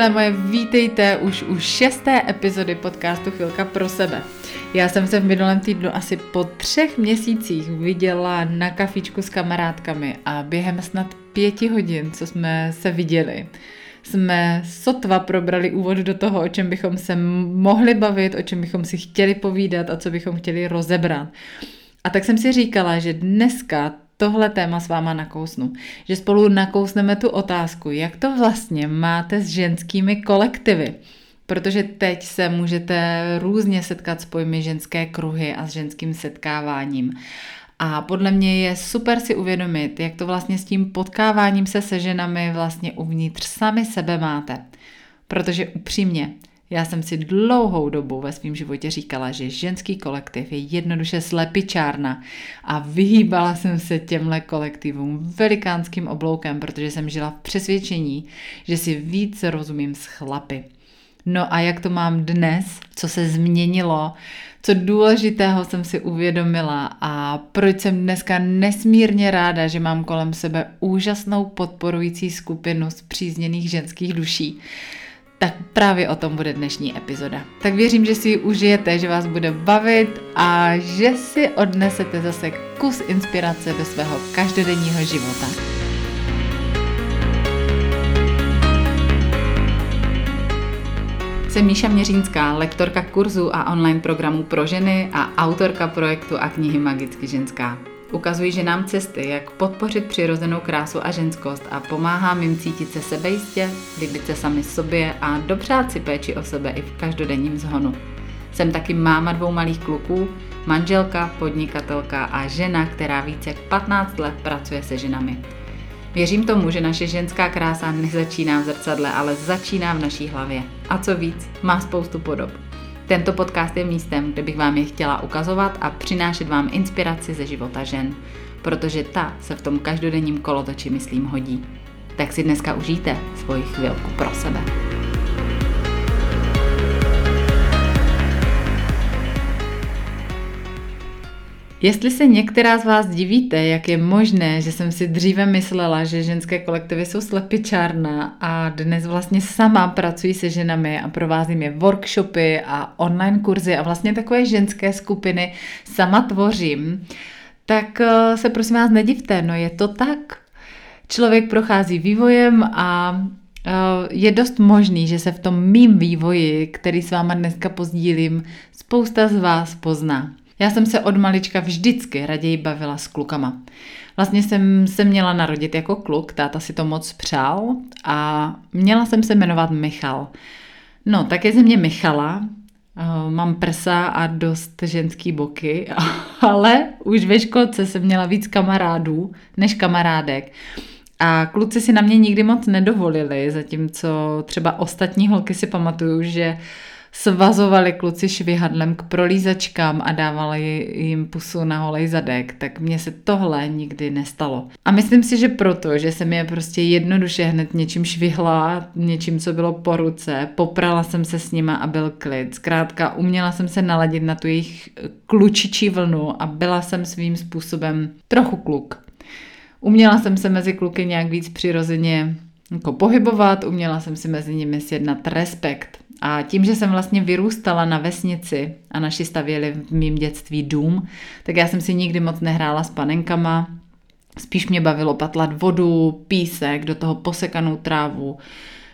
milé moje, vítejte už u šesté epizody podcastu Chvilka pro sebe. Já jsem se v minulém týdnu asi po třech měsících viděla na kafičku s kamarádkami a během snad pěti hodin, co jsme se viděli, jsme sotva probrali úvod do toho, o čem bychom se mohli bavit, o čem bychom si chtěli povídat a co bychom chtěli rozebrat. A tak jsem si říkala, že dneska tohle téma s váma nakousnu. Že spolu nakousneme tu otázku, jak to vlastně máte s ženskými kolektivy. Protože teď se můžete různě setkat s pojmy ženské kruhy a s ženským setkáváním. A podle mě je super si uvědomit, jak to vlastně s tím potkáváním se se ženami vlastně uvnitř sami sebe máte. Protože upřímně, já jsem si dlouhou dobu ve svém životě říkala, že ženský kolektiv je jednoduše slepičárna. A vyhýbala jsem se těmhle kolektivům velikánským obloukem, protože jsem žila v přesvědčení, že si víc rozumím s chlapy. No a jak to mám dnes, co se změnilo, co důležitého jsem si uvědomila? A proč jsem dneska nesmírně ráda, že mám kolem sebe úžasnou podporující skupinu zpřízněných ženských duší tak právě o tom bude dnešní epizoda. Tak věřím, že si ji užijete, že vás bude bavit a že si odnesete zase kus inspirace do svého každodenního života. Jsem Míša Měřínská, lektorka kurzu a online programů pro ženy a autorka projektu a knihy Magicky ženská. Ukazují ženám cesty, jak podpořit přirozenou krásu a ženskost a pomáhám jim cítit se sebejistě, líbit se sami sobě a dopřát si péči o sebe i v každodenním zhonu. Jsem taky máma dvou malých kluků, manželka, podnikatelka a žena, která více jak 15 let pracuje se ženami. Věřím tomu, že naše ženská krása nezačíná v zrcadle, ale začíná v naší hlavě. A co víc, má spoustu podob. Tento podcast je místem, kde bych vám je chtěla ukazovat a přinášet vám inspiraci ze života žen, protože ta se v tom každodenním kolotoči, myslím, hodí. Tak si dneska užijte svoji chvilku pro sebe. Jestli se některá z vás divíte, jak je možné, že jsem si dříve myslela, že ženské kolektivy jsou slepičárna a dnes vlastně sama pracuji se ženami a provázím je workshopy a online kurzy a vlastně takové ženské skupiny sama tvořím, tak eh, se prosím vás nedivte, no je to tak. Člověk prochází vývojem a eh, je dost možný, že se v tom mým vývoji, který s váma dneska pozdílím, spousta z vás pozná. Já jsem se od malička vždycky raději bavila s klukama. Vlastně jsem se měla narodit jako kluk, táta si to moc přál a měla jsem se jmenovat Michal. No, tak je ze mě Michala, eh, mám prsa a dost ženský boky, ale už ve školce jsem měla víc kamarádů než kamarádek. A kluci si na mě nikdy moc nedovolili, zatímco třeba ostatní holky si pamatuju, že uh, svazovali kluci švihadlem k prolízačkám a dávali jim pusu na holej zadek, tak mně se tohle nikdy nestalo. A myslím si, že proto, že jsem je prostě jednoduše hned něčím švihla, něčím, co bylo po ruce, poprala jsem se s nima a byl klid. Zkrátka uměla jsem se naladit na tu jejich klučičí vlnu a byla jsem svým způsobem trochu kluk. Uměla jsem se mezi kluky nějak víc přirozeně jako pohybovat, uměla jsem si mezi nimi sjednat respekt. A tím, že jsem vlastně vyrůstala na vesnici a naši stavěli v mém dětství dům, tak já jsem si nikdy moc nehrála s panenkama. Spíš mě bavilo patlat vodu, písek, do toho posekanou trávu.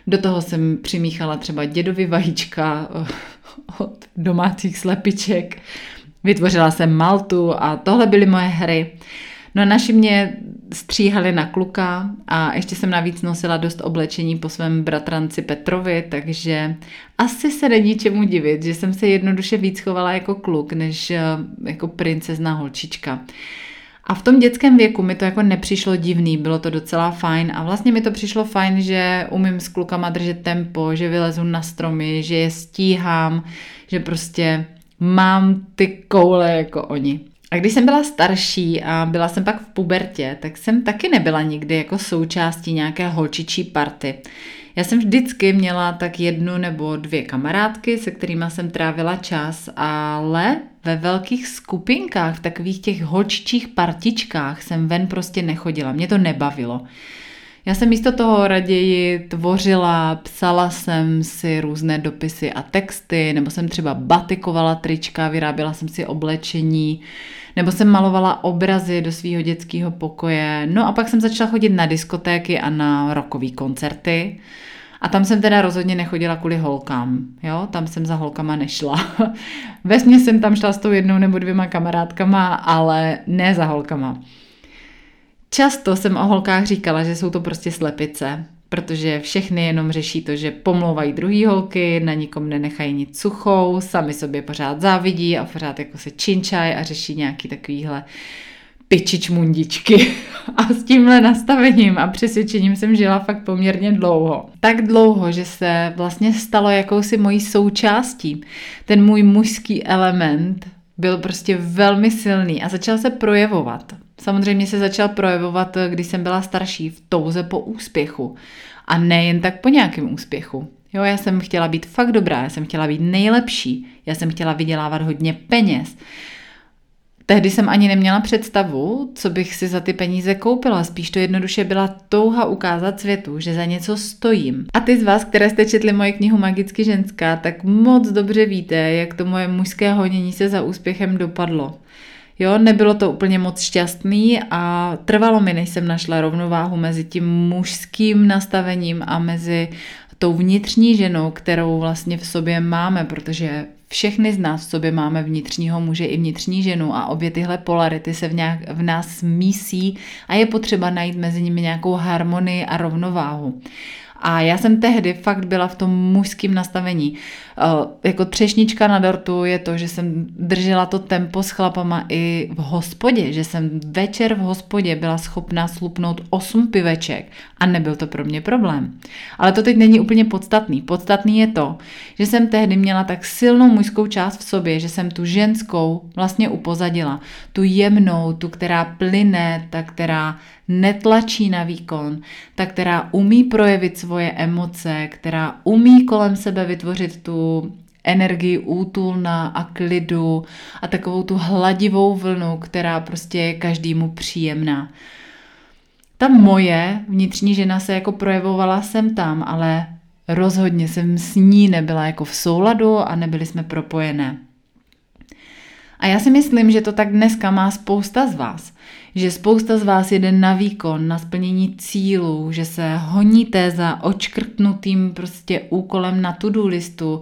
Do toho jsem přimíchala třeba dědovi vajíčka od domácích slepiček. Vytvořila jsem maltu a tohle byly moje hry. No naši mě stříhali na kluka a ještě jsem navíc nosila dost oblečení po svém bratranci Petrovi, takže asi se není čemu divit, že jsem se jednoduše víc chovala jako kluk, než eh, jako princezna holčička. A v tom dětském věku mi to jako nepřišlo divný, bylo to docela fajn a vlastně mi to přišlo fajn, že umím s klukama držet tempo, že vylezu na stromy, že je stíhám, že prostě mám ty koule jako oni. A když jsem byla starší a byla jsem pak v pubertě, tak jsem taky nebyla nikdy jako součástí nějaké holčičí party. Já jsem vždycky měla tak jednu nebo dvě kamarádky, se kterými jsem trávila čas, ale ve velkých skupinkách, v takových těch holčičích partičkách jsem ven prostě nechodila. Mě to nebavilo. Já jsem místo toho raději tvořila, psala jsem si různé dopisy a texty, nebo jsem třeba batikovala trička, vyráběla jsem si oblečení, nebo jsem malovala obrazy do svého dětského pokoje. No a pak jsem začala chodit na diskotéky a na rockové koncerty. A tam jsem teda rozhodně nechodila kvůli holkám, jo, tam jsem za holkama nešla. Vesmě jsem tam šla s tou jednou nebo dvěma kamarádkama, ale ne za holkama. Často jsem o holkách říkala, že jsou to prostě slepice, protože všechny jenom řeší to, že pomlouvají druhý holky, na nikom nenechají nic suchou, sami sobě pořád závidí a pořád jako se činčají a řeší nějaký takovýhle pičič mundičky. A s tímhle nastavením a přesvědčením jsem žila fakt poměrně dlouho. Tak dlouho, že se vlastně stalo jakousi mojí součástí. Ten můj mužský element byl prostě velmi silný a začal se projevovat. Samozřejmě se začal projevovat, když jsem byla starší, v touze po úspěchu. A nejen tak po nějakém úspěchu. Jo, já jsem chtěla být fakt dobrá, já jsem chtěla být nejlepší, já jsem chtěla vydělávat hodně peněz. Tehdy jsem ani neměla představu, co bych si za ty peníze koupila, spíš to jednoduše byla touha ukázat světu, že za něco stojím. A ty z vás, které jste četli moji knihu Magicky ženská, tak moc dobře víte, jak to moje mužské honění se za úspěchem dopadlo. Jo, nebylo to úplně moc šťastný a trvalo mi, než jsem našla rovnováhu mezi tím mužským nastavením a mezi tou vnitřní ženou, kterou vlastně v sobě máme, protože všechny z nás v sobě máme vnitřního muže i vnitřní ženu a obě tyhle polarity se v, nějak, v nás mísí a je potřeba najít mezi nimi nějakou harmonii a rovnováhu. A já jsem tehdy fakt byla v tom mužském nastavení. Eh, jako třešnička na dortu je to, že jsem držela to tempo s chlapama i v hospodě, že jsem večer v hospodě byla schopná slupnout 8 piveček a nebyl to pro mě problém. Ale to teď není úplně podstatný. Podstatný je to, že jsem tehdy měla tak silnou mužskou část v sobě, že jsem tu ženskou vlastně upozadila. Tu jemnou, tu, která plyne, ta, která netlačí na výkon, ta, která umí projevit svoje emoce, která umí kolem sebe vytvořit tu energii útulna a klidu a takovou tu hladivou vlnu, která prostě je každému příjemná. Ta moje vnitřní žena se jako projevovala sem tam, ale rozhodně jsem s ní nebyla jako v souladu a nebyli jsme propojené. A já si myslím, že to tak dneska má spousta z vás. Že spousta z vás jede na výkon, na splnění cílů, že se honíte za očkrtnutým prostě úkolem na to-do listu,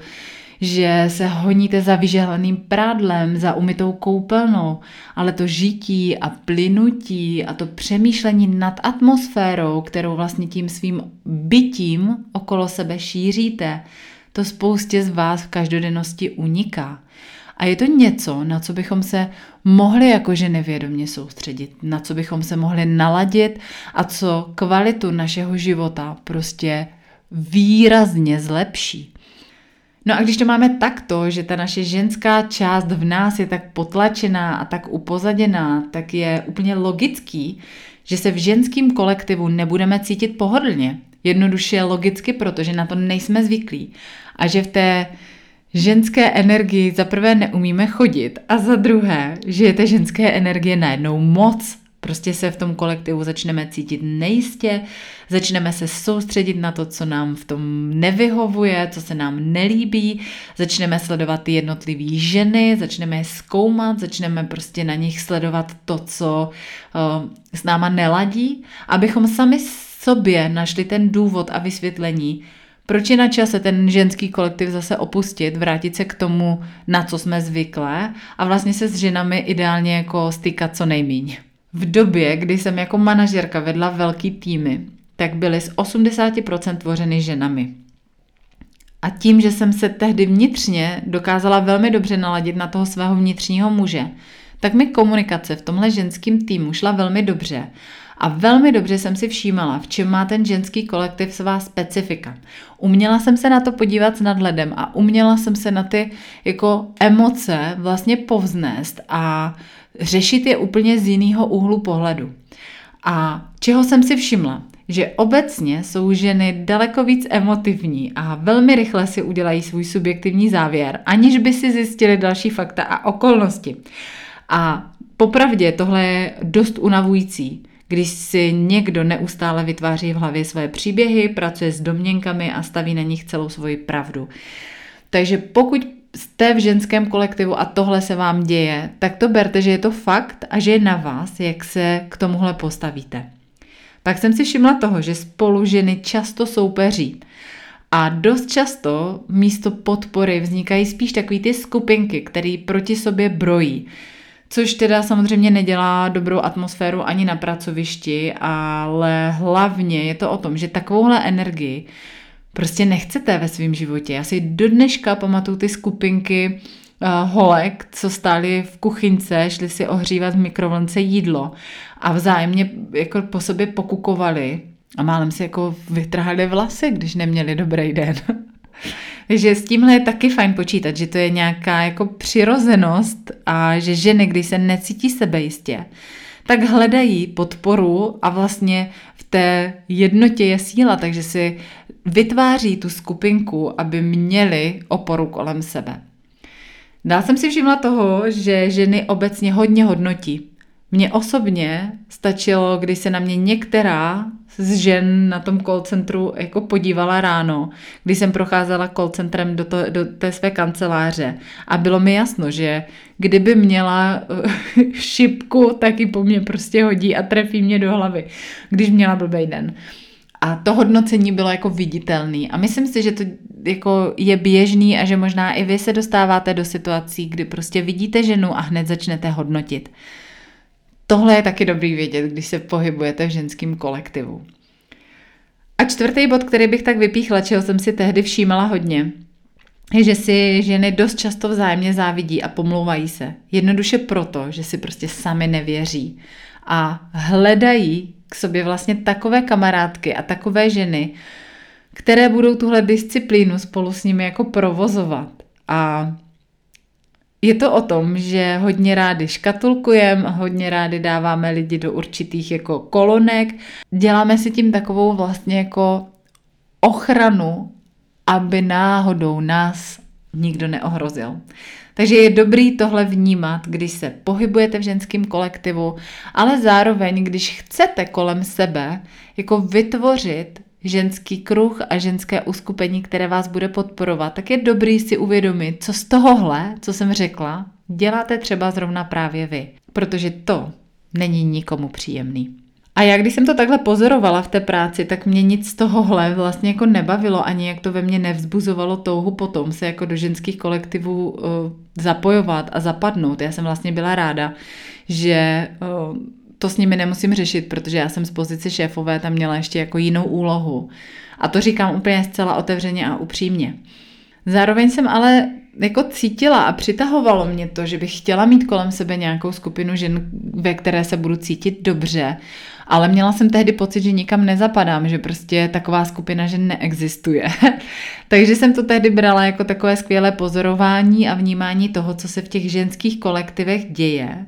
že se honíte za vyžehleným prádlem, za umytou koupelnou, ale to žití a plynutí a to přemýšlení nad atmosférou, kterou vlastně tím svým bytím okolo sebe šíříte, to spoustě z vás v každodennosti uniká. A je to něco, na co bychom se mohli jako ženy vědomě soustředit, na co bychom se mohli naladit a co kvalitu našeho života prostě výrazně zlepší. No a když to máme takto, že ta naše ženská část v nás je tak potlačená a tak upozaděná, tak je úplně logický, že se v ženském kolektivu nebudeme cítit pohodlně. Jednoduše logicky, protože na to nejsme zvyklí. A že v té ženské energii za prvé neumíme chodit a za druhé, že je té ženské energie najednou moc. Prostě se v tom kolektivu začneme cítit nejistě, začneme se soustředit na to, co nám v tom nevyhovuje, co se nám nelíbí, začneme sledovat ty jednotlivé ženy, začneme je zkoumat, začneme prostě na nich sledovat to, co uh, s náma neladí, abychom sami sobě našli ten důvod a vysvětlení, proč je na čase ten ženský kolektiv zase opustit, vrátit se k tomu, na co jsme zvyklé a vlastně se s ženami ideálně jako stýkat co nejmíň. V době, kdy jsem jako manažerka vedla velký týmy, tak byly z 80% tvořeny ženami. A tím, že jsem se tehdy vnitřně dokázala velmi dobře naladit na toho svého vnitřního muže, tak mi komunikace v tomhle ženském týmu šla velmi dobře a velmi dobře jsem si všímala, v čem má ten ženský kolektiv svá specifika. Uměla jsem se na to podívat s nadhledem a uměla jsem se na ty jako emoce vlastně povznést a řešit je úplně z jiného úhlu pohledu. A čeho jsem si všimla? Že obecně jsou ženy daleko víc emotivní a velmi rychle si udělají svůj subjektivní závěr, aniž by si zjistili další fakta a okolnosti. A popravdě tohle je dost unavující když si někdo neustále vytváří v hlavě svoje příběhy, pracuje s domněnkami a staví na nich celou svoji pravdu. Takže pokud jste v ženském kolektivu a tohle se vám děje, tak to berte, že je to fakt a že je na vás, jak se k tomuhle postavíte. Pak jsem si všimla toho, že spolu ženy často soupeří. A dost často místo podpory vznikají spíš takové ty skupinky, které proti sobě brojí. Což teda samozřejmě nedělá dobrou atmosféru ani na pracovišti, ale hlavně je to o tom, že takovouhle energii prostě nechcete ve svém životě. Já si do dneška pamatuju ty skupinky uh, holek, co stály v kuchynce, šli si ohřívat v mikrovlnce jídlo a vzájemně jako po sobě pokukovali a málem si jako vytrhali vlasy, když neměli dobrý den. Takže s tímhle je taky fajn počítat, že to je nějaká jako přirozenost a že ženy, když se necítí sebejistě, tak hledají podporu a vlastně v té jednotě je síla, takže si vytváří tu skupinku, aby měli oporu kolem sebe. Dál jsem si všimla toho, že ženy obecně hodně hodnotí. Mně osobně stačilo, když se na mě některá z žen na tom call centru jako podívala ráno, když jsem procházela call centrem do, to, do té své kanceláře a bylo mi jasno, že kdyby měla eh, šipku, tak ji po mně prostě hodí a trefí mě do hlavy, když měla blbý den. A to hodnocení bylo jako viditelný. A myslím si, že to jako je běžný a že možná i vy se dostáváte do situací, kdy prostě vidíte ženu a hned začnete hodnotit. Tohle je taky dobrý vědět, když se pohybujete v ženském kolektivu. A čtvrtý bod, který bych tak vypíchla, čeho jsem si tehdy všímala hodně, je, že si ženy dost často vzájemně závidí a pomlouvají se. Jednoduše proto, že si prostě sami nevěří a hledají k sobě vlastně takové kamarádky a takové ženy, které budou tuhle disciplínu spolu s nimi jako provozovat. A je to o tom, že hodně rádi škatulkujeme, hodně rádi dáváme lidi do určitých jako kolonek. Děláme si tím takovou vlastně jako ochranu, aby náhodou nás nikdo neohrozil. Takže je dobrý tohle vnímat, když se pohybujete v ženském kolektivu, ale zároveň, když chcete kolem sebe jako vytvořit ženský kruh a ženské uskupení, které vás bude podporovat, tak je dobrý si uvědomit, co z tohohle, co jsem řekla, děláte třeba zrovna právě vy. Protože to není nikomu příjemný. A já, když jsem to takhle pozorovala v té práci, tak mě nic z tohohle vlastně jako nebavilo, ani jak to ve mně nevzbuzovalo touhu potom se jako do ženských kolektivů uh, zapojovat a zapadnout. Já jsem vlastně byla ráda, že uh, to s nimi nemusím řešit, protože já jsem z pozice šéfové tam měla ještě jako jinou úlohu. A to říkám úplně zcela otevřeně a upřímně. Zároveň jsem ale jako cítila a přitahovalo mě to, že bych chtěla mít kolem sebe nějakou skupinu žen, ve které se budu cítit dobře, ale měla jsem tehdy pocit, že nikam nezapadám, že prostě taková skupina žen neexistuje. Takže jsem to tehdy brala jako takové skvělé pozorování a vnímání toho, co se v těch ženských kolektivech děje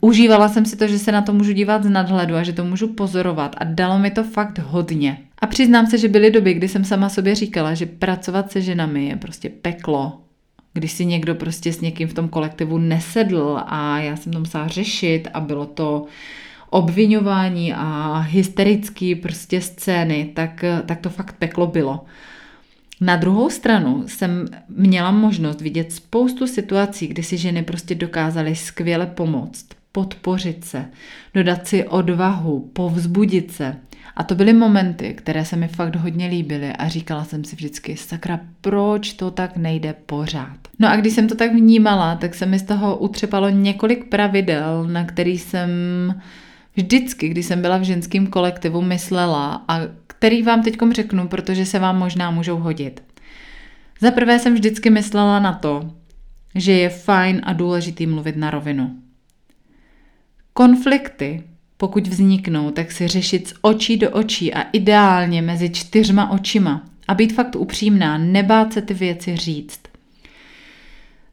užívala jsem si to, že se na to můžu dívat z nadhledu a že to můžu pozorovat a dalo mi to fakt hodně. A přiznám se, že byly doby, kdy jsem sama sobě říkala, že pracovat se ženami je prostě peklo. Když si někdo prostě s někým v tom kolektivu nesedl a já jsem to musela řešit a bylo to obvinování a hysterický prostě scény, tak, tak to fakt peklo bylo. Na druhou stranu jsem měla možnost vidět spoustu situací, kdy si ženy prostě dokázaly skvěle pomoct, podpořit se, dodat si odvahu, povzbudit se. A to byly momenty, které se mi fakt hodně líbily a říkala jsem si vždycky, sakra, proč to tak nejde pořád? No a když jsem to tak vnímala, tak se mi z toho utřepalo několik pravidel, na který jsem vždycky, když jsem byla v ženském kolektivu, myslela a který vám teď řeknu, protože se vám možná můžou hodit. Za prvé jsem vždycky myslela na to, že je fajn a důležitý mluvit na rovinu. Konflikty, pokud vzniknou, tak si řešit z očí do očí a ideálně mezi čtyřma očima a být fakt upřímná, nebát se ty věci říct.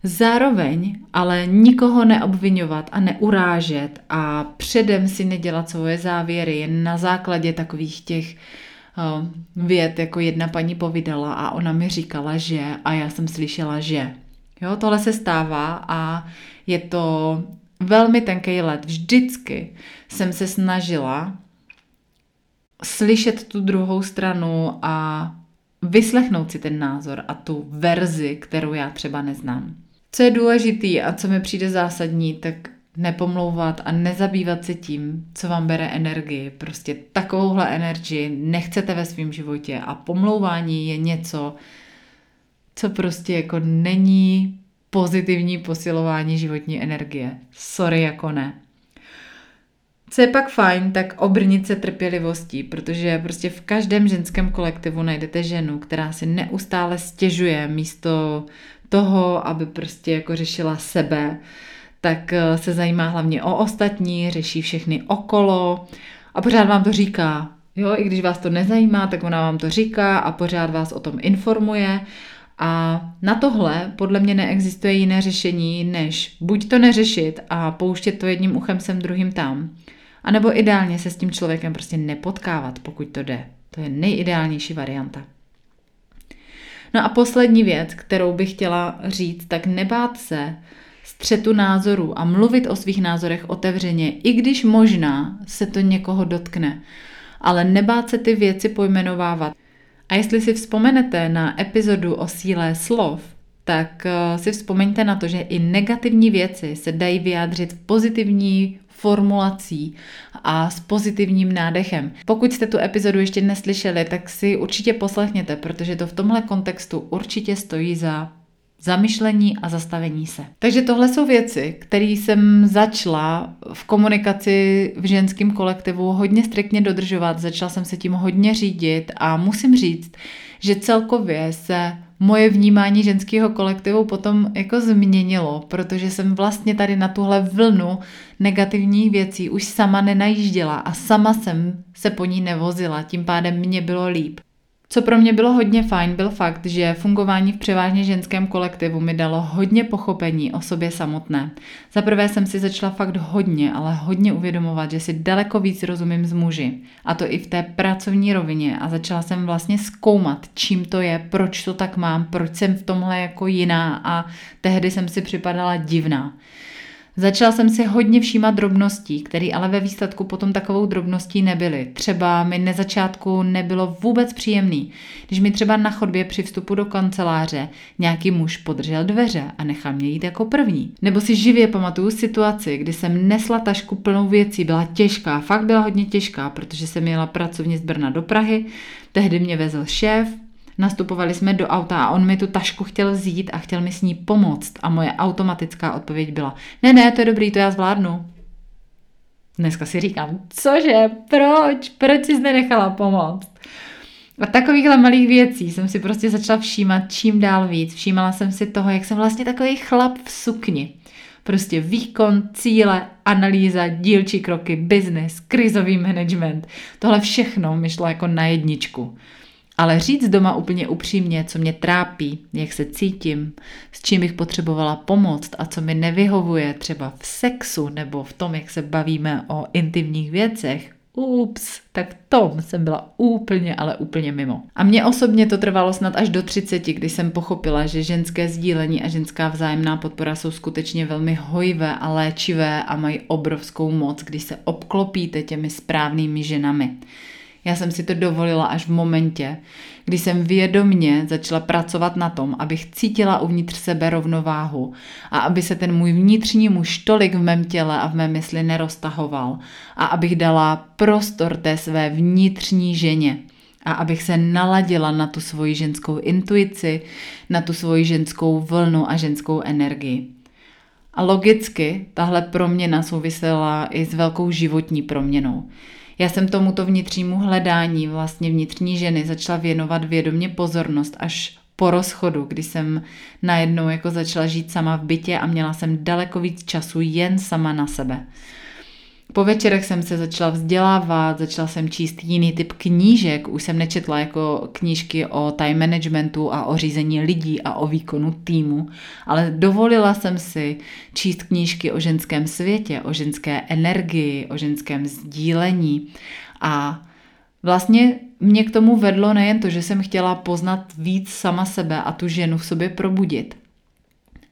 Zároveň ale nikoho neobvinovat a neurážet a předem si nedělat svoje závěry jen na základě takových těch uh, věd, jako jedna paní povídala a ona mi říkala, že a já jsem slyšela, že. Jo, tohle se stává a je to velmi tenký let. Vždycky jsem se snažila slyšet tu druhou stranu a vyslechnout si ten názor a tu verzi, kterou já třeba neznám. Co je důležitý a co mi přijde zásadní, tak nepomlouvat a nezabývat se tím, co vám bere energii. Prostě takovouhle energii nechcete ve svém životě a pomlouvání je něco, co prostě jako není pozitivní posilování životní energie. Sorry, jako ne. Co je pak fajn, tak obrnit se trpělivostí, protože prostě v každém ženském kolektivu najdete ženu, která si neustále stěžuje místo toho, aby prostě jako řešila sebe, tak eh, se zajímá hlavně o ostatní, řeší všechny okolo a pořád vám to říká. Jo, i když vás to nezajímá, tak ona vám to říká a pořád vás o tom informuje. A na tohle podle mě neexistuje jiné řešení, než buď to neřešit a pouštět to jedním uchem sem, druhým tam, a nebo ideálně se s tím člověkem prostě nepotkávat, pokud to jde. To je nejideálnější varianta. No a poslední věc, kterou bych chtěla říct, tak nebát se střetu názorů a mluvit o svých názorech otevřeně, i když možná se to někoho dotkne. Ale nebát se ty věci pojmenovávat. A jestli si vzpomenete na epizodu o síle slov, tak eh, si vzpomeňte na to, že i negativní věci se dají vyjádřit pozitivní formulací a s pozitivním nádechem. Pokud jste tu epizodu ještě neslyšeli, tak si určitě poslechněte, protože to v tomhle kontextu určitě stojí za zamyšlení a zastavení se. Takže tohle jsou věci, které jsem začala v komunikaci v ženském kolektivu hodně striktně dodržovat, začala jsem se tím hodně řídit a musím říct, že celkově se moje vnímání ženského kolektivu potom jako změnilo, protože jsem vlastně tady na tuhle vlnu negativních věcí už sama nenajížděla a sama jsem se po ní nevozila, tím pádem mě bylo líp. Co pro mě bylo hodně fajn, byl fakt, že fungování v převážně ženském kolektivu mi dalo hodně pochopení o sobě samotné. Za prvé jsem si začala fakt hodně, ale hodně uvědomovat, že si daleko víc rozumím z muži. A to i v té pracovní rovině. A začala jsem vlastně zkoumat, čím to je, proč to tak mám, proč jsem v tomhle jako jiná a tehdy jsem si připadala divná. Začala jsem si hodně všímat drobností, které ale ve výsledku potom takovou drobností nebyly. Třeba mi na začátku nebylo vůbec příjemný, když mi třeba na chodbě při vstupu do kanceláře nějaký muž podržel dveře a nechal mě jít jako první. Nebo si živě pamatuju situaci, kdy jsem nesla tašku plnou věcí, byla těžká, fakt byla hodně těžká, protože jsem jela pracovně z Brna do Prahy, tehdy mě vezl šéf, Nastupovali jsme do auta a on mi tu tašku chtěl vzít a chtěl mi s ní pomoct. A moje automatická odpověď byla, ne, ne, to je dobrý, to já zvládnu. Dneska si říkám, cože, proč, proč jsi nenechala pomoct? A takovýchhle malých věcí jsem si prostě začala všímat čím dál víc. Všímala jsem si toho, jak jsem vlastně takový chlap v sukni. Prostě výkon, cíle, analýza, dílčí kroky, business, krizový management. Tohle všechno mi šlo jako na jedničku. Ale říct doma úplně upřímně, co mě trápí, jak se cítím, s čím bych potřebovala pomoct a co mi nevyhovuje třeba v sexu nebo v tom, jak se bavíme o intimních věcech, ups, tak tom jsem byla úplně, ale úplně mimo. A mně osobně to trvalo snad až do 30, kdy jsem pochopila, že ženské sdílení a ženská vzájemná podpora jsou skutečně velmi hojivé a léčivé a mají obrovskou moc, když se obklopíte těmi správnými ženami. Já jsem si to dovolila až v momentě, kdy jsem vědomně začala pracovat na tom, abych cítila uvnitř sebe rovnováhu a aby se ten můj vnitřní muž tolik v mém těle a v mé mysli neroztahoval a abych dala prostor té své vnitřní ženě a abych se naladila na tu svoji ženskou intuici, na tu svoji ženskou vlnu a ženskou energii. A logicky tahle proměna souvisela i s velkou životní proměnou. Já jsem tomuto vnitřnímu hledání vlastně vnitřní ženy začala věnovat vědomě pozornost až po rozchodu, kdy jsem najednou jako začala žít sama v bytě a měla jsem daleko víc času jen sama na sebe. Po večerech jsem se začala vzdělávat, začala jsem číst jiný typ knížek, už jsem nečetla jako knížky o time managementu a o řízení lidí a o výkonu týmu, ale dovolila jsem si číst knížky o ženském světě, o ženské energii, o ženském sdílení. A vlastně mě k tomu vedlo nejen to, že jsem chtěla poznat víc sama sebe a tu ženu v sobě probudit,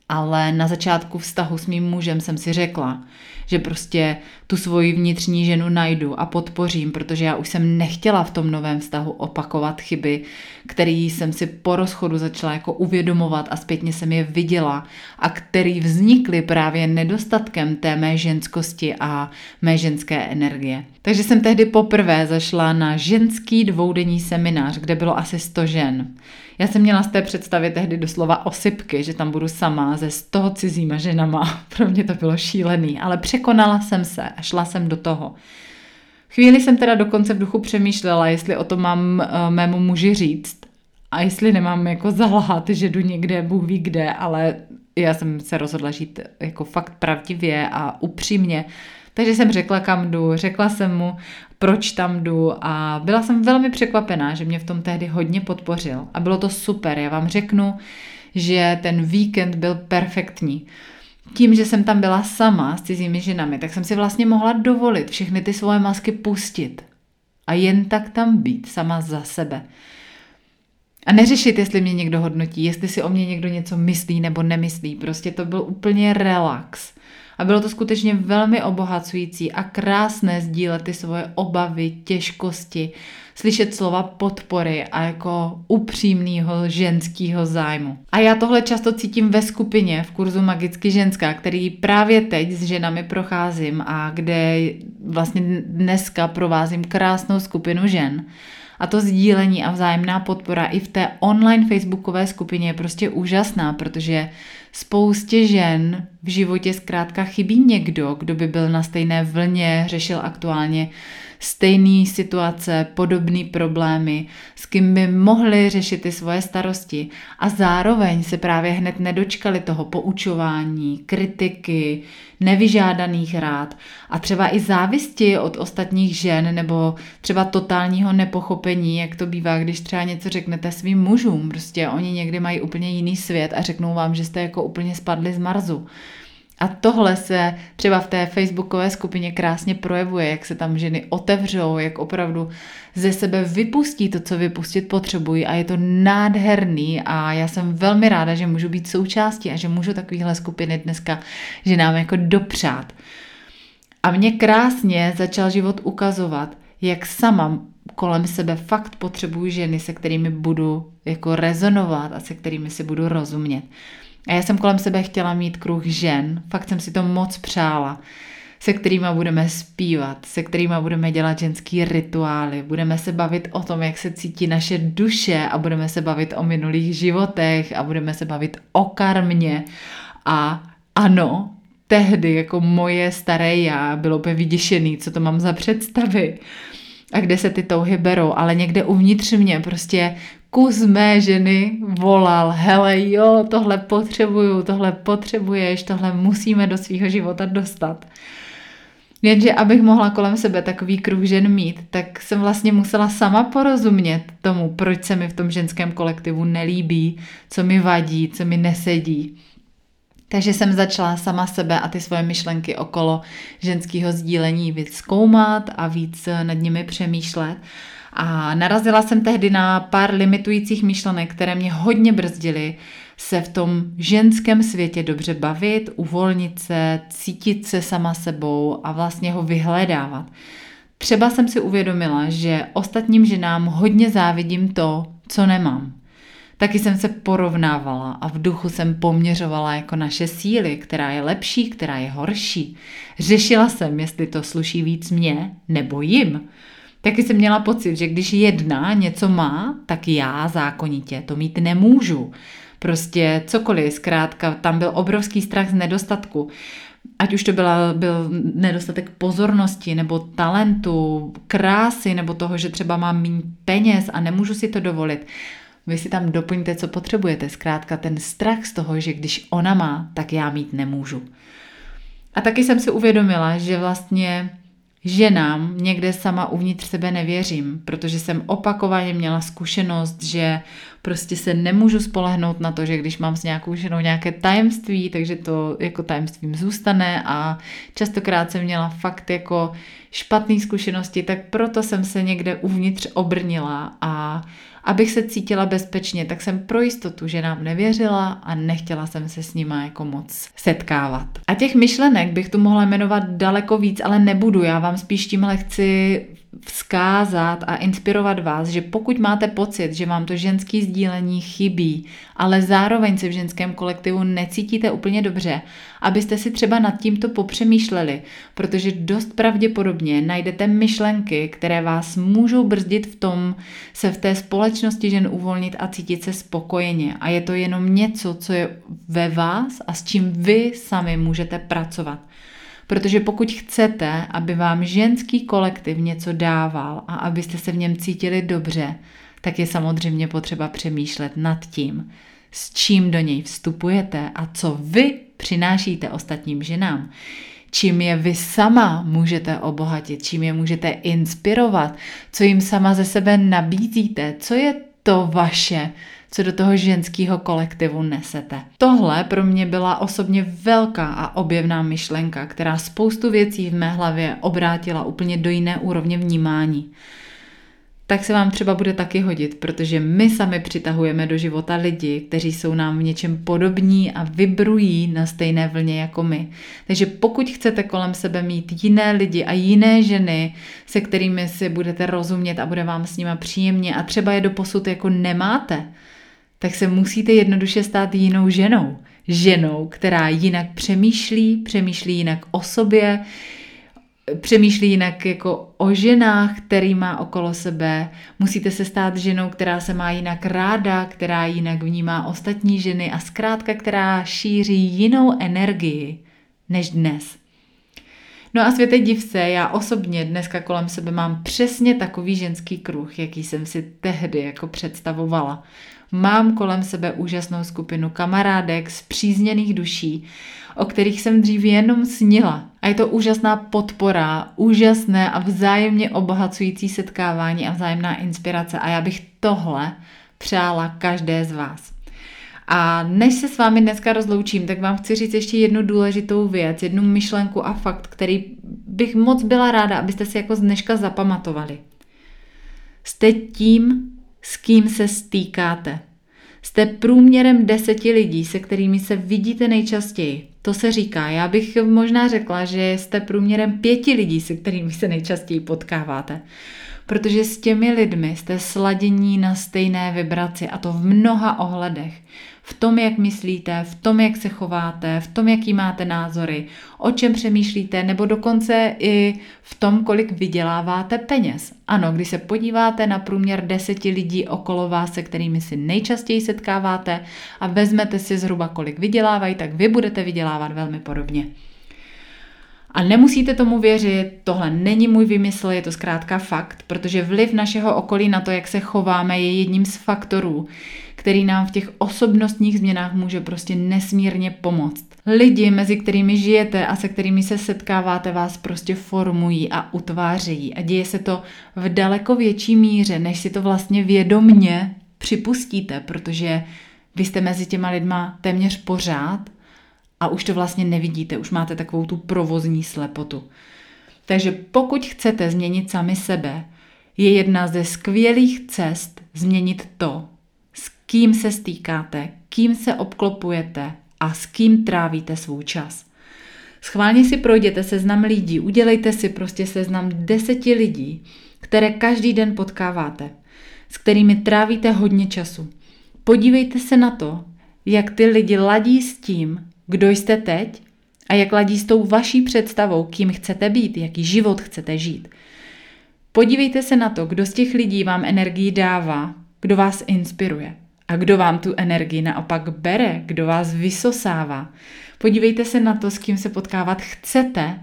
ale na začátku vztahu s mým mužem jsem si řekla, že prostě tu svoji vnitřní ženu najdu a podpořím, protože já už jsem nechtěla v tom novém vztahu opakovat chyby, které jsem si po rozchodu začala jako uvědomovat a zpětně jsem je viděla a které vznikly právě nedostatkem té mé ženskosti a mé ženské energie. Takže jsem tehdy poprvé zašla na ženský dvoudenní seminář, kde bylo asi 100 žen. Já jsem měla z té představy tehdy doslova osypky, že tam budu sama ze toho cizíma ženama. Pro mě to bylo šílený, ale překonala jsem se a šla jsem do toho. Chvíli jsem teda dokonce v duchu přemýšlela, jestli o to mám uh, mému muži říct a jestli nemám jako zalhat, že jdu někde, Bůh ví kde, ale já jsem se rozhodla žít jako fakt pravdivě a upřímně. Takže jsem řekla, kam jdu, řekla jsem mu, proč tam jdu a byla jsem velmi překvapená, že mě v tom tehdy hodně podpořil a bylo to super. Já vám řeknu, že ten víkend byl perfektní. Tím, že jsem tam byla sama s cizími ženami, tak jsem si vlastně mohla dovolit všechny ty svoje masky pustit a jen tak tam být sama za sebe. A neřešit, jestli mě někdo hodnotí, jestli si o mě někdo něco myslí nebo nemyslí. Prostě to byl úplně relax. A bylo to skutečně velmi obohacující a krásné sdílet ty svoje obavy, těžkosti, slyšet slova podpory a jako upřímného ženského zájmu. A já tohle často cítím ve skupině v kurzu Magicky ženská, který právě teď s ženami procházím a kde vlastně dneska provázím krásnou skupinu žen. A to sdílení a vzájemná podpora i v té online facebookové skupině je prostě úžasná, protože spoustě žen v životě zkrátka chybí někdo, kdo by byl na stejné vlně, řešil aktuálně stejné situace, podobné problémy, s kým by mohli řešit ty svoje starosti a zároveň se právě hned nedočkali toho poučování, kritiky, nevyžádaných rád a třeba i závisti od ostatních žen nebo třeba totálního nepochopení, jak to bývá, když třeba něco řeknete svým mužům, prostě oni někdy mají úplně jiný svět a řeknou vám, že jste jako úplně spadli z Marzu. A tohle se třeba v té facebookové skupině krásně projevuje, jak se tam ženy otevřou, jak opravdu ze sebe vypustí to, co vypustit potřebují a je to nádherný a já jsem velmi ráda, že můžu být součástí a že můžu takovýhle skupiny dneska že nám jako dopřát. A mě krásně začal život ukazovat, jak sama kolem sebe fakt potřebuji ženy, se kterými budu jako rezonovat a se kterými si budu rozumět. A já jsem kolem sebe chtěla mít kruh žen, fakt jsem si to moc přála, se kterými budeme zpívat, se kterými budeme dělat ženský rituály, budeme se bavit o tom, jak se cítí naše duše a budeme se bavit o minulých životech a budeme se bavit o karmě. A ano, tehdy jako moje staré já bylo by vyděšený, co to mám za představy a kde se ty touhy berou, ale někde uvnitř mě prostě kus mé ženy volal, hele jo, tohle potřebuju, tohle potřebuješ, tohle musíme do svého života dostat. Jenže abych mohla kolem sebe takový kruh žen mít, tak jsem vlastně musela sama porozumět tomu, proč se mi v tom ženském kolektivu nelíbí, co mi vadí, co mi nesedí. Takže jsem začala sama sebe a ty svoje myšlenky okolo ženského sdílení víc zkoumat a víc nad nimi přemýšlet. A narazila jsem tehdy na pár limitujících myšlenek, které mě hodně brzdily se v tom ženském světě dobře bavit, uvolnit se, cítit se sama sebou a vlastně ho vyhledávat. Třeba jsem si uvědomila, že ostatním ženám hodně závidím to, co nemám. Taky jsem se porovnávala a v duchu jsem poměřovala jako naše síly, která je lepší, která je horší. Řešila jsem, jestli to sluší víc mě nebo jim. Taky jsem měla pocit, že když jedna něco má, tak já zákonitě to mít nemůžu. Prostě cokoliv, zkrátka, tam byl obrovský strach z nedostatku. Ať už to byla, byl nedostatek pozornosti, nebo talentu, krásy, nebo toho, že třeba mám méně peněz a nemůžu si to dovolit. Vy si tam doplňte, co potřebujete. Zkrátka ten strach z toho, že když ona má, tak já mít nemůžu. A taky jsem si uvědomila, že vlastně ženám někde sama uvnitř sebe nevěřím, protože jsem opakovaně měla zkušenost, že prostě se nemůžu spolehnout na to, že když mám s nějakou ženou nějaké tajemství, takže to jako tajemstvím zůstane a častokrát jsem měla fakt jako špatné zkušenosti, tak proto jsem se někde uvnitř obrnila a abych se cítila bezpečně, tak jsem pro jistotu, že nám nevěřila a nechtěla jsem se s nima jako moc setkávat. A těch myšlenek bych tu mohla jmenovat daleko víc, ale nebudu. Já vám spíš tímhle chci vzkázat a inspirovat vás, že pokud máte pocit, že vám to ženský sdílení chybí, ale zároveň se v ženském kolektivu necítíte úplně dobře, abyste si třeba nad tímto popřemýšleli, protože dost pravděpodobně najdete myšlenky, které vás můžou brzdit v tom se v té společnosti žen uvolnit a cítit se spokojeně. A je to jenom něco, co je ve vás a s čím vy sami můžete pracovat. Protože pokud chcete, aby vám ženský kolektiv něco dával a abyste se v něm cítili dobře, tak je samozřejmě potřeba přemýšlet nad tím, s čím do něj vstupujete a co vy přinášíte ostatním ženám. Čím je vy sama můžete obohatit, čím je můžete inspirovat, co jim sama ze sebe nabízíte, co je to vaše, co do toho ženského kolektivu nesete. Tohle pro mě byla osobně velká a objevná myšlenka, která spoustu věcí v mé hlavě obrátila úplně do jiné úrovně vnímání tak se vám třeba bude taky hodit, protože my sami přitahujeme do života lidi, kteří jsou nám v něčem podobní a vybrují na stejné vlně jako my. Takže pokud chcete kolem sebe mít jiné lidi a jiné ženy, se kterými si budete rozumět a bude vám s nima příjemně a třeba je do posud jako nemáte, tak se musíte jednoduše stát jinou ženou. Ženou, která jinak přemýšlí, přemýšlí jinak o sobě, přemýšlí jinak jako o ženách, který má okolo sebe. Musíte se stát ženou, která se má jinak ráda, která jinak vnímá ostatní ženy a zkrátka, která šíří jinou energii než dnes. No a světe div se, já osobně dneska kolem sebe mám přesně takový ženský kruh, jaký jsem si tehdy jako představovala. Mám kolem sebe úžasnou skupinu kamarádek z přízněných duší, o kterých jsem dřív jenom snila. A je to úžasná podpora, úžasné a vzájemně obohacující setkávání a vzájemná inspirace. A já bych tohle přála každé z vás. A než se s vámi dneska rozloučím, tak vám chci říct ještě jednu důležitou věc, jednu myšlenku a fakt, který bych moc byla ráda, abyste si jako z dneška zapamatovali. Jste tím, s kým se stýkáte. Jste průměrem deseti lidí, se kterými se vidíte nejčastěji. To se říká. Já bych možná řekla, že jste průměrem pěti lidí, se kterými se nejčastěji potkáváte. Protože s těmi lidmi jste sladění na stejné vibraci a to v mnoha ohledech v tom, jak myslíte, v tom, jak se chováte, v tom, jaký máte názory, o čem přemýšlíte, nebo dokonce i v tom, kolik vyděláváte peněz. Ano, když se podíváte na průměr deseti lidí okolo vás, se kterými si nejčastěji setkáváte a vezmete si zhruba, kolik vydělávají, tak vy budete vydělávat velmi podobně. A nemusíte tomu věřit, tohle není můj vymysl, je to zkrátka fakt, protože vliv našeho okolí na to, jak se chováme, je jedním z faktorů, který nám v těch osobnostních změnách může prostě nesmírně pomoct. Lidi, mezi kterými žijete a se kterými se setkáváte, vás prostě formují a utvářejí. A děje se to v daleko větší míře, než si to vlastně vědomně připustíte, protože vy jste mezi těma lidma téměř pořád a už to vlastně nevidíte, už máte takovou tu provozní slepotu. Takže pokud chcete změnit sami sebe, je jedna ze skvělých cest změnit to, s kým se stýkáte, kým se obklopujete a s kým trávíte svůj čas. Schválně si projděte seznam lidí, udělejte si prostě seznam deseti lidí, které každý den potkáváte, s kterými trávíte hodně času. Podívejte se na to, jak ty lidi ladí s tím, kdo jste teď a jak ladí s tou vaší představou, kým chcete být, jaký život chcete žít. Podívejte se na to, kdo z těch lidí vám energii dává, kdo vás inspiruje a kdo vám tu energii naopak bere, kdo vás vysosává. Podívejte se na to, s kým se potkávat chcete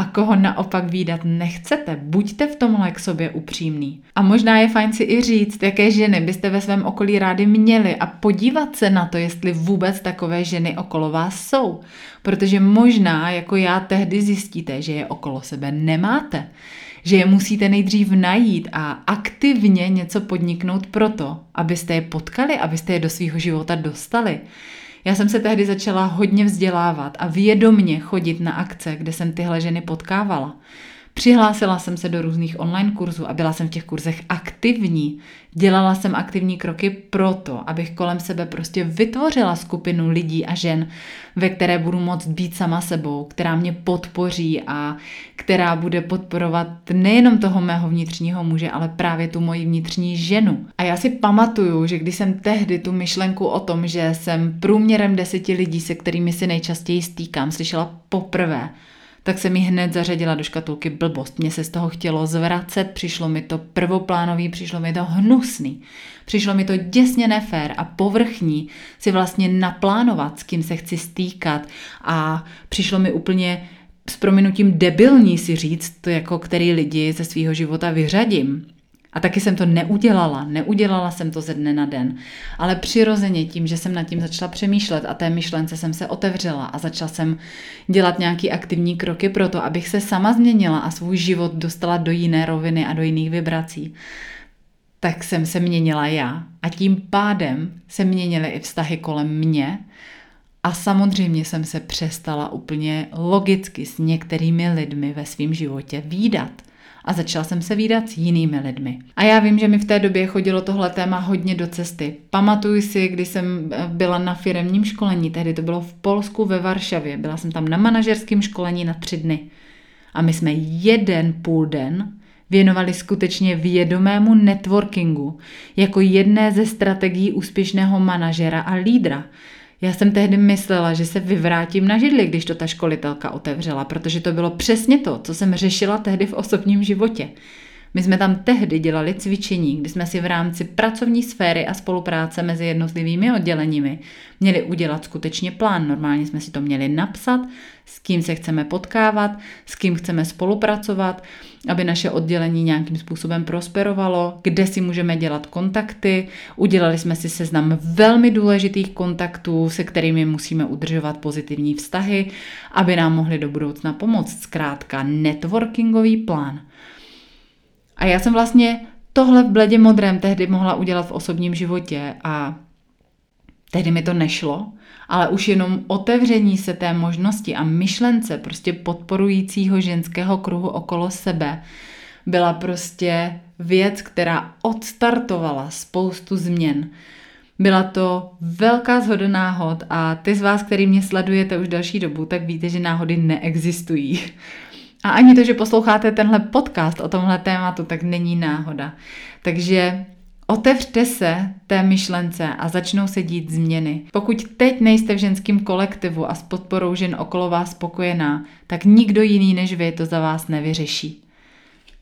a koho naopak výdat nechcete. Buďte v tomhle k sobě upřímný. A možná je fajn si i říct, jaké ženy byste ve svém okolí rádi měli a podívat se na to, jestli vůbec takové ženy okolo vás jsou. Protože možná, jako já tehdy zjistíte, že je okolo sebe nemáte. Že je musíte nejdřív najít a aktivně něco podniknout proto, abyste je potkali, abyste je do svého života dostali. Já jsem se tehdy začala hodně vzdělávat a vědomně chodit na akce, kde jsem tyhle ženy potkávala. Přihlásila jsem se do různých online kurzů a byla jsem v těch kurzech aktivní. Dělala jsem aktivní kroky proto, abych kolem sebe prostě vytvořila skupinu lidí a žen, ve které budu moct být sama sebou, která mě podpoří a která bude podporovat nejenom toho mého vnitřního muže, ale právě tu moji vnitřní ženu. A já si pamatuju, že když jsem tehdy tu myšlenku o tom, že jsem průměrem deseti lidí, se kterými si nejčastěji stýkám, slyšela poprvé, tak se mi hned zařadila do škatulky blbost. Mně se z toho chtělo zvracet, přišlo mi to prvoplánový, přišlo mi to hnusný. Přišlo mi to děsně nefér a povrchní si vlastně naplánovat, s kým se chci stýkat a přišlo mi úplně s prominutím debilní si říct, to jako který lidi ze svého života vyřadím. A taky jsem to neudělala, neudělala jsem to ze dne na den. Ale přirozeně tím, že jsem nad tím začala přemýšlet a té myšlence jsem se otevřela a začala jsem dělat nějaký aktivní kroky pro to, abych se sama změnila a svůj život dostala do jiné roviny a do jiných vibrací, tak jsem se měnila já. A tím pádem se měnily i vztahy kolem mě a samozřejmě jsem se přestala úplně logicky s některými lidmi ve svém životě výdat a začala jsem se výdat s jinými lidmi. A já vím, že mi v té době chodilo tohle téma hodně do cesty. Pamatuju si, když jsem eh, byla na firemním školení, tehdy to bylo v Polsku ve Varšavě. Byla jsem tam na manažerském školení na tři dny. A my jsme jeden půl den věnovali skutečně vědomému networkingu jako jedné ze strategií úspěšného manažera a lídra. Já jsem tehdy myslela, že se vyvrátím na židli, když to ta školitelka otevřela, protože to bylo přesně to, co jsem řešila tehdy v osobním životě. My jsme tam tehdy dělali cvičení, kdy jsme si v rámci pracovní sféry a spolupráce mezi jednotlivými odděleními měli udělat skutečně plán. Normálně jsme si to měli napsat, s kým se chceme potkávat, s kým chceme spolupracovat, aby naše oddělení nějakým způsobem prosperovalo, kde si můžeme dělat kontakty. Udělali jsme si seznam velmi důležitých kontaktů, se kterými musíme udržovat pozitivní vztahy, aby nám mohli do budoucna pomoct. Zkrátka networkingový plán. A já jsem vlastně tohle v bledě modrém tehdy mohla udělat v osobním životě a tehdy mi to nešlo, ale už jenom otevření se té možnosti a myšlence prostě podporujícího ženského kruhu okolo sebe byla prostě věc, která odstartovala spoustu změn. Byla to velká zhoda náhod a ty z vás, který mě sledujete už další dobu, tak víte, že náhody neexistují. A ani to, že posloucháte tenhle podcast o tomhle tématu, tak není náhoda. Takže Otevřte se té myšlence a začnou se dít změny. Pokud teď nejste v ženském kolektivu a s podporou žen okolo vás spokojená, tak nikdo jiný než vy to za vás nevyřeší.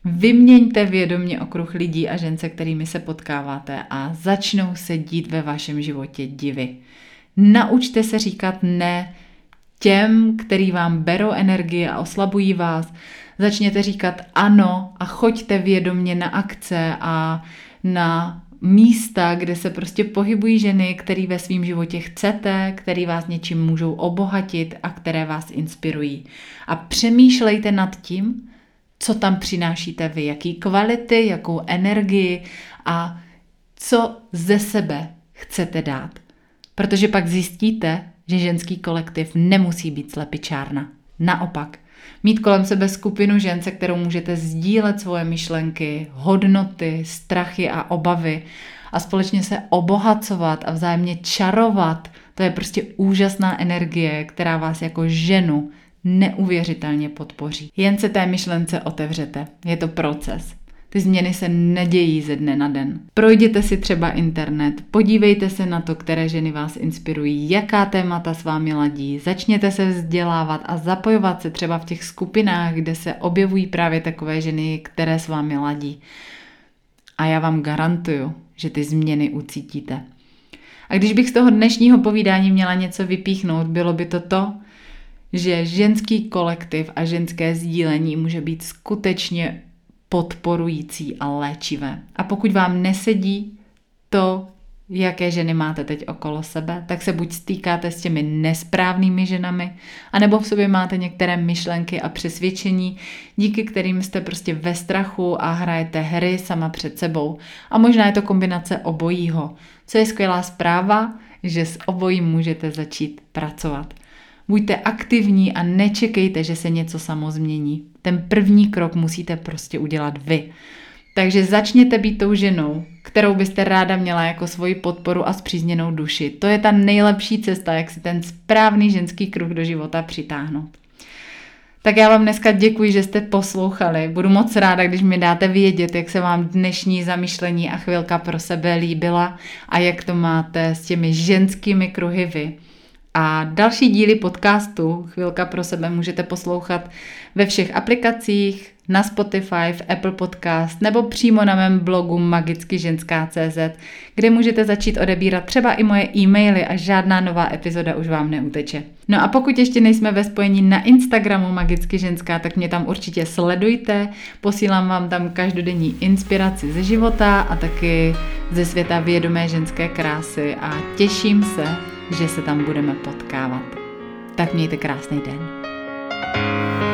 Vyměňte vědomě okruh lidí a žen, se kterými se potkáváte a začnou se dít ve vašem životě divy. Naučte se říkat ne těm, který vám berou energie a oslabují vás. Začněte říkat ano a choďte vědomě na akce a na místa, kde se prostě pohybují ženy, který ve svém životě chcete, který vás něčím můžou obohatit a které vás inspirují. A přemýšlejte nad tím, co tam přinášíte vy, jaký kvality, jakou energii a co ze sebe chcete dát. Protože pak zjistíte, že ženský kolektiv nemusí být slepičárna. Naopak, Mít kolem sebe skupinu žen, se kterou můžete sdílet svoje myšlenky, hodnoty, strachy a obavy a společně se obohacovat a vzájemně čarovat, to je prostě úžasná energie, která vás jako ženu neuvěřitelně podpoří. Jen se té myšlence otevřete. Je to proces. Ty změny se nedějí ze dne na den. Projděte si třeba internet, podívejte se na to, které ženy vás inspirují, jaká témata s vámi ladí, začněte se vzdělávat a zapojovat se třeba v těch skupinách, kde se objevují právě takové ženy, které s vámi ladí. A já vám garantuju, že ty změny ucítíte. A když bych z toho dnešního povídání měla něco vypíchnout, bylo by to to, že ženský kolektiv a ženské sdílení může být skutečně podporující a léčivé. A pokud vám nesedí to, jaké ženy máte teď okolo sebe, tak se buď stýkáte s těmi nesprávnými ženami, anebo v sobě máte některé myšlenky a přesvědčení, díky kterým jste prostě ve strachu a hrajete hry sama před sebou. A možná je to kombinace obojího. Co je skvělá zpráva, že s obojím můžete začít pracovat. Buďte aktivní a nečekejte, že se něco samo změní. Ten první krok musíte prostě udělat vy. Takže začněte být tou ženou, kterou byste ráda měla jako svoji podporu a zpřízněnou duši. To je ta nejlepší cesta, jak si ten správný ženský kruh do života přitáhnout. Tak já vám dneska děkuji, že jste poslouchali. Budu moc ráda, když mi dáte vědět, jak se vám dnešní zamýšlení a chvilka pro sebe líbila a jak to máte s těmi ženskými kruhy vy. A další díly podcastu Chvilka pro sebe můžete poslouchat ve všech aplikacích, na Spotify, v Apple Podcast nebo přímo na mém blogu magickyženská.cz, kde můžete začít odebírat třeba i moje e-maily a žádná nová epizoda už vám neuteče. No a pokud ještě nejsme ve spojení na Instagramu Magicky ženská, tak mě tam určitě sledujte. Posílám vám tam každodenní inspiraci ze života a taky ze světa vědomé ženské krásy a těším se, že se tam budeme potkávat. Tak mějte krásný den. thank you